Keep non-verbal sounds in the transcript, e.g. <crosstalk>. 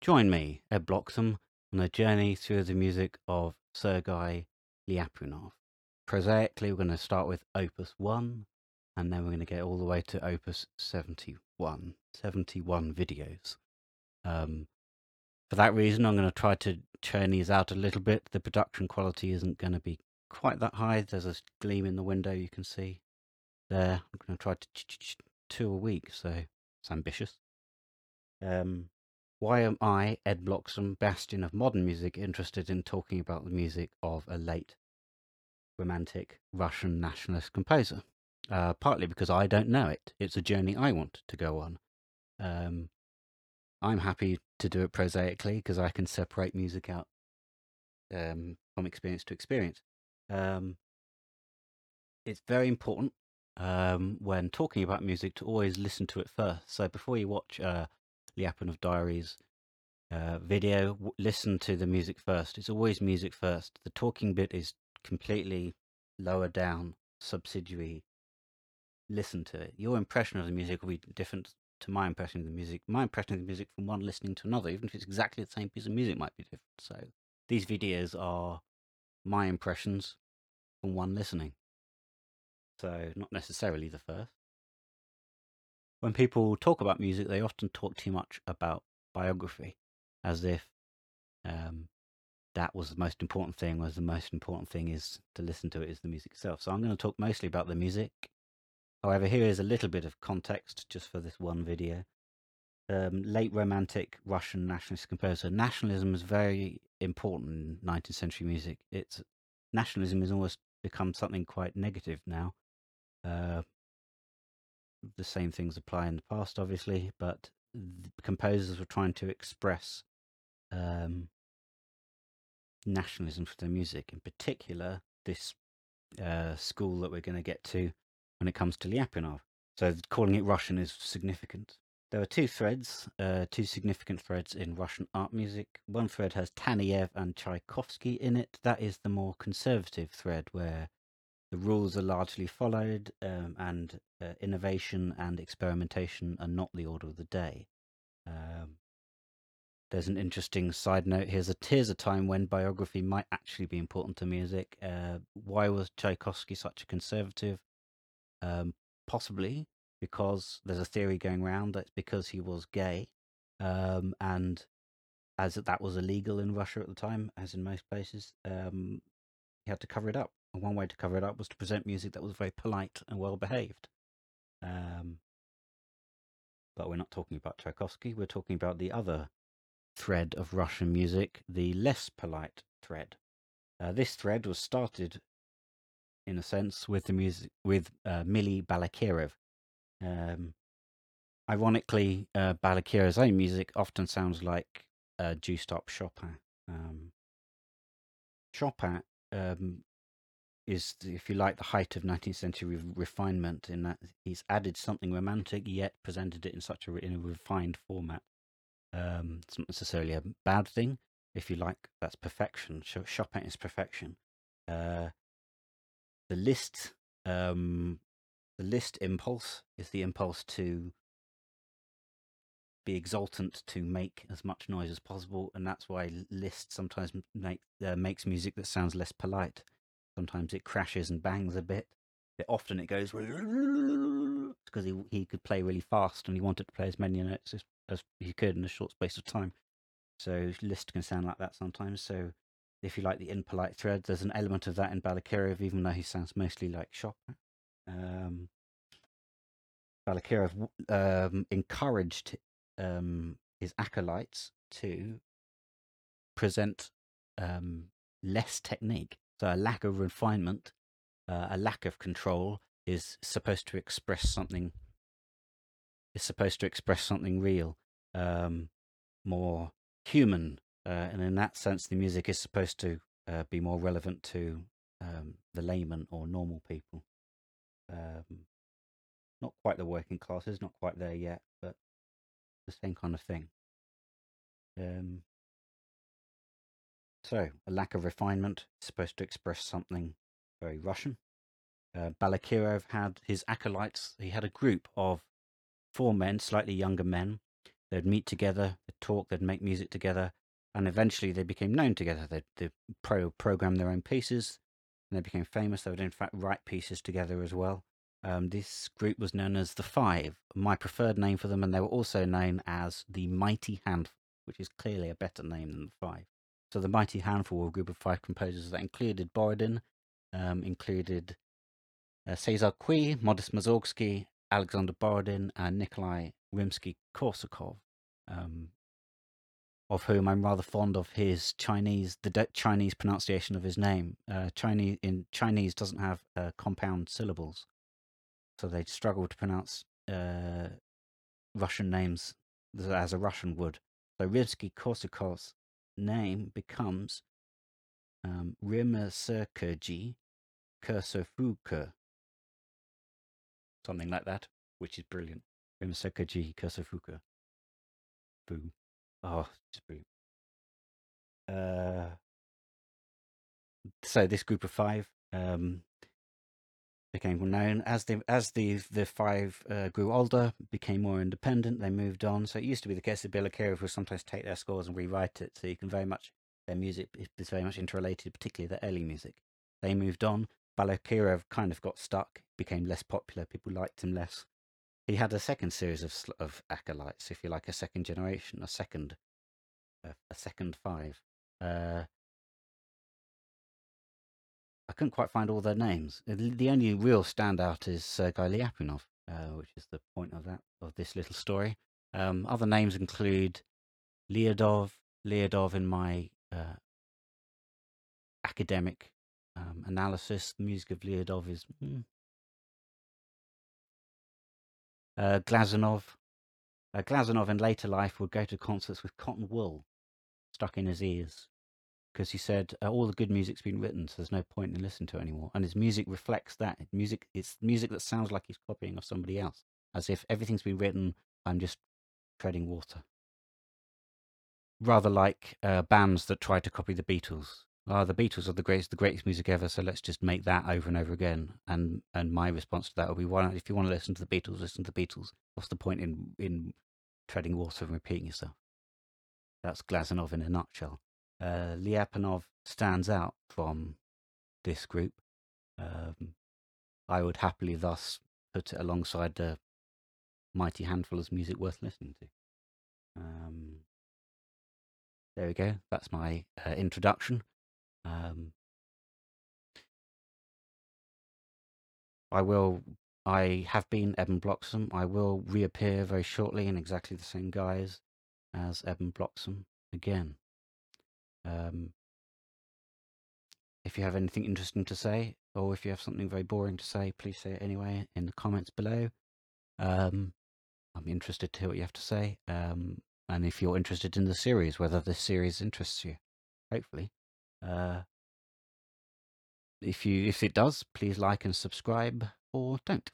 Join me, Ed Bloxham, on a journey through the music of Sergei Lyapunov. Prosaically, we're going to start with Opus 1, and then we're going to get all the way to Opus 71. 71 videos. Um, for that reason, I'm going to try to churn these out a little bit. The production quality isn't going to be quite that high. There's a gleam in the window you can see there. I'm going to try to two a week, so it's ambitious. Um, why am I, Ed Bloxham, bastion of modern music, interested in talking about the music of a late romantic Russian nationalist composer? Uh, partly because I don't know it. It's a journey I want to go on. Um, I'm happy to do it prosaically because I can separate music out um, from experience to experience. Um, it's very important um, when talking about music to always listen to it first. So before you watch uh, Lyapunov Diaries uh, video, w- listen to the music first. It's always music first. The talking bit is completely lower down, subsidiary. Listen to it. Your impression of the music will be different to my impression of the music. My impression of the music from one listening to another, even if it's exactly the same piece of music, might be different. So these videos are my impressions from one listening. So not necessarily the first when people talk about music, they often talk too much about biography, as if um, that was the most important thing. Was the most important thing is to listen to it is the music itself. So I'm going to talk mostly about the music. However, here is a little bit of context just for this one video. Um, late romantic Russian nationalist composer. Nationalism is very important in 19th century music. It's nationalism has almost become something quite negative now. Uh, the same things apply in the past, obviously, but composers were trying to express um, nationalism for their music. In particular, this uh, school that we're going to get to when it comes to Lyapunov. So calling it Russian is significant. There are two threads, uh, two significant threads in Russian art music. One thread has Taneyev and Tchaikovsky in it. That is the more conservative thread where the rules are largely followed, um, and uh, innovation and experimentation are not the order of the day. Um, there's an interesting side note. Here's a here's a time when biography might actually be important to music. Uh, why was Tchaikovsky such a conservative? Um, possibly because there's a theory going around that's because he was gay, um, and as that was illegal in Russia at the time, as in most places, um, he had to cover it up. And one way to cover it up was to present music that was very polite and well behaved. Um, but we're not talking about Tchaikovsky, we're talking about the other thread of Russian music, the less polite thread. Uh, this thread was started, in a sense, with the music with uh, Mili Balakirev. Um, ironically, uh, Balakirev's own music often sounds like uh, juiced up Chopin. Um, Chopin um, is, if you like, the height of 19th century refinement in that he's added something romantic yet presented it in such a in a refined format. Um, it's not necessarily a bad thing. If you like, that's perfection. Chopin is perfection. Uh, the Liszt, um, the Liszt impulse is the impulse to be exultant, to make as much noise as possible, and that's why Liszt sometimes make, uh, makes music that sounds less polite Sometimes it crashes and bangs a bit. But often it goes <laughs> because he he could play really fast and he wanted to play as many notes as, as he could in a short space of time. So Liszt can sound like that sometimes. So if you like the impolite thread, there's an element of that in Balakirev, even though he sounds mostly like Chopin. Um, Balakirev um, encouraged um, his acolytes to present um, less technique so a lack of refinement, uh, a lack of control is supposed to express something. Is supposed to express something real, um, more human, uh, and in that sense, the music is supposed to uh, be more relevant to um, the layman or normal people. Um, not quite the working classes, not quite there yet, but the same kind of thing. Um, so, a lack of refinement is supposed to express something very Russian. Uh, Balakirev had his acolytes, he had a group of four men, slightly younger men, They'd meet together, they'd talk, they'd make music together, and eventually they became known together. They'd, they'd pro program their own pieces, and they became famous. They would in fact write pieces together as well. Um, this group was known as the Five, my preferred name for them, and they were also known as the Mighty Handful, which is clearly a better name than the Five. So the Mighty Handful were a group of five composers that included Borodin, um, included uh, Cesar Cui, Modest Mussorgsky, Alexander Borodin, and Nikolai Rimsky-Korsakov, um, of whom I'm rather fond of his Chinese, the Chinese pronunciation of his name. Uh, Chinese in Chinese doesn't have uh, compound syllables, so they struggle to pronounce uh, Russian names as a Russian would. So Rimsky-Korsakov's name becomes um, Rimserkerji Kursofuka, something like that, which is brilliant. Rimserkerji Kursofuka. Boo. Oh, just boo. Uh, so this group of five um, became well known as the as the the five uh, grew older, became more independent. They moved on. So it used to be the case that Bill would sometimes take their scores and rewrite it. So you can very much their music is very much interrelated, particularly the early music. They moved on. Balakirev kind of got stuck, became less popular. People liked him less. He had a second series of of acolytes, if you like, a second generation, a second, a, a second five. Uh, couldn't quite find all their names. The only real standout is Sergei Lyapunov, uh, which is the point of that of this little story. Um, other names include Lyadov. Lyadov, in my uh, academic um, analysis, the music of Lyadov is mm. uh, Glazunov. Uh, Glazunov in later life would go to concerts with cotton wool stuck in his ears because he said uh, all the good music's been written, so there's no point in listening to it anymore. And his music reflects that. Music, it's music that sounds like he's copying of somebody else, as if everything's been written. I'm just treading water. Rather like uh, bands that try to copy the Beatles. Oh, the Beatles are the greatest, the greatest music ever. So let's just make that over and over again. And and my response to that would be, why if you want to listen to the Beatles, listen to the Beatles. What's the point in in treading water and repeating yourself? That's Glazunov in a nutshell uh, Lyapunov stands out from this group. Um, I would happily thus put it alongside the mighty handful as music worth listening to. Um, there we go. That's my uh, introduction. Um, I will. I have been Eben Bloxham. I will reappear very shortly in exactly the same guise as Eben Bloxham again. Um, if you have anything interesting to say, or if you have something very boring to say, please say it anyway in the comments below. Um, I'm interested to hear what you have to say. Um, and if you're interested in the series, whether this series interests you, hopefully. Uh, if you if it does, please like and subscribe, or don't.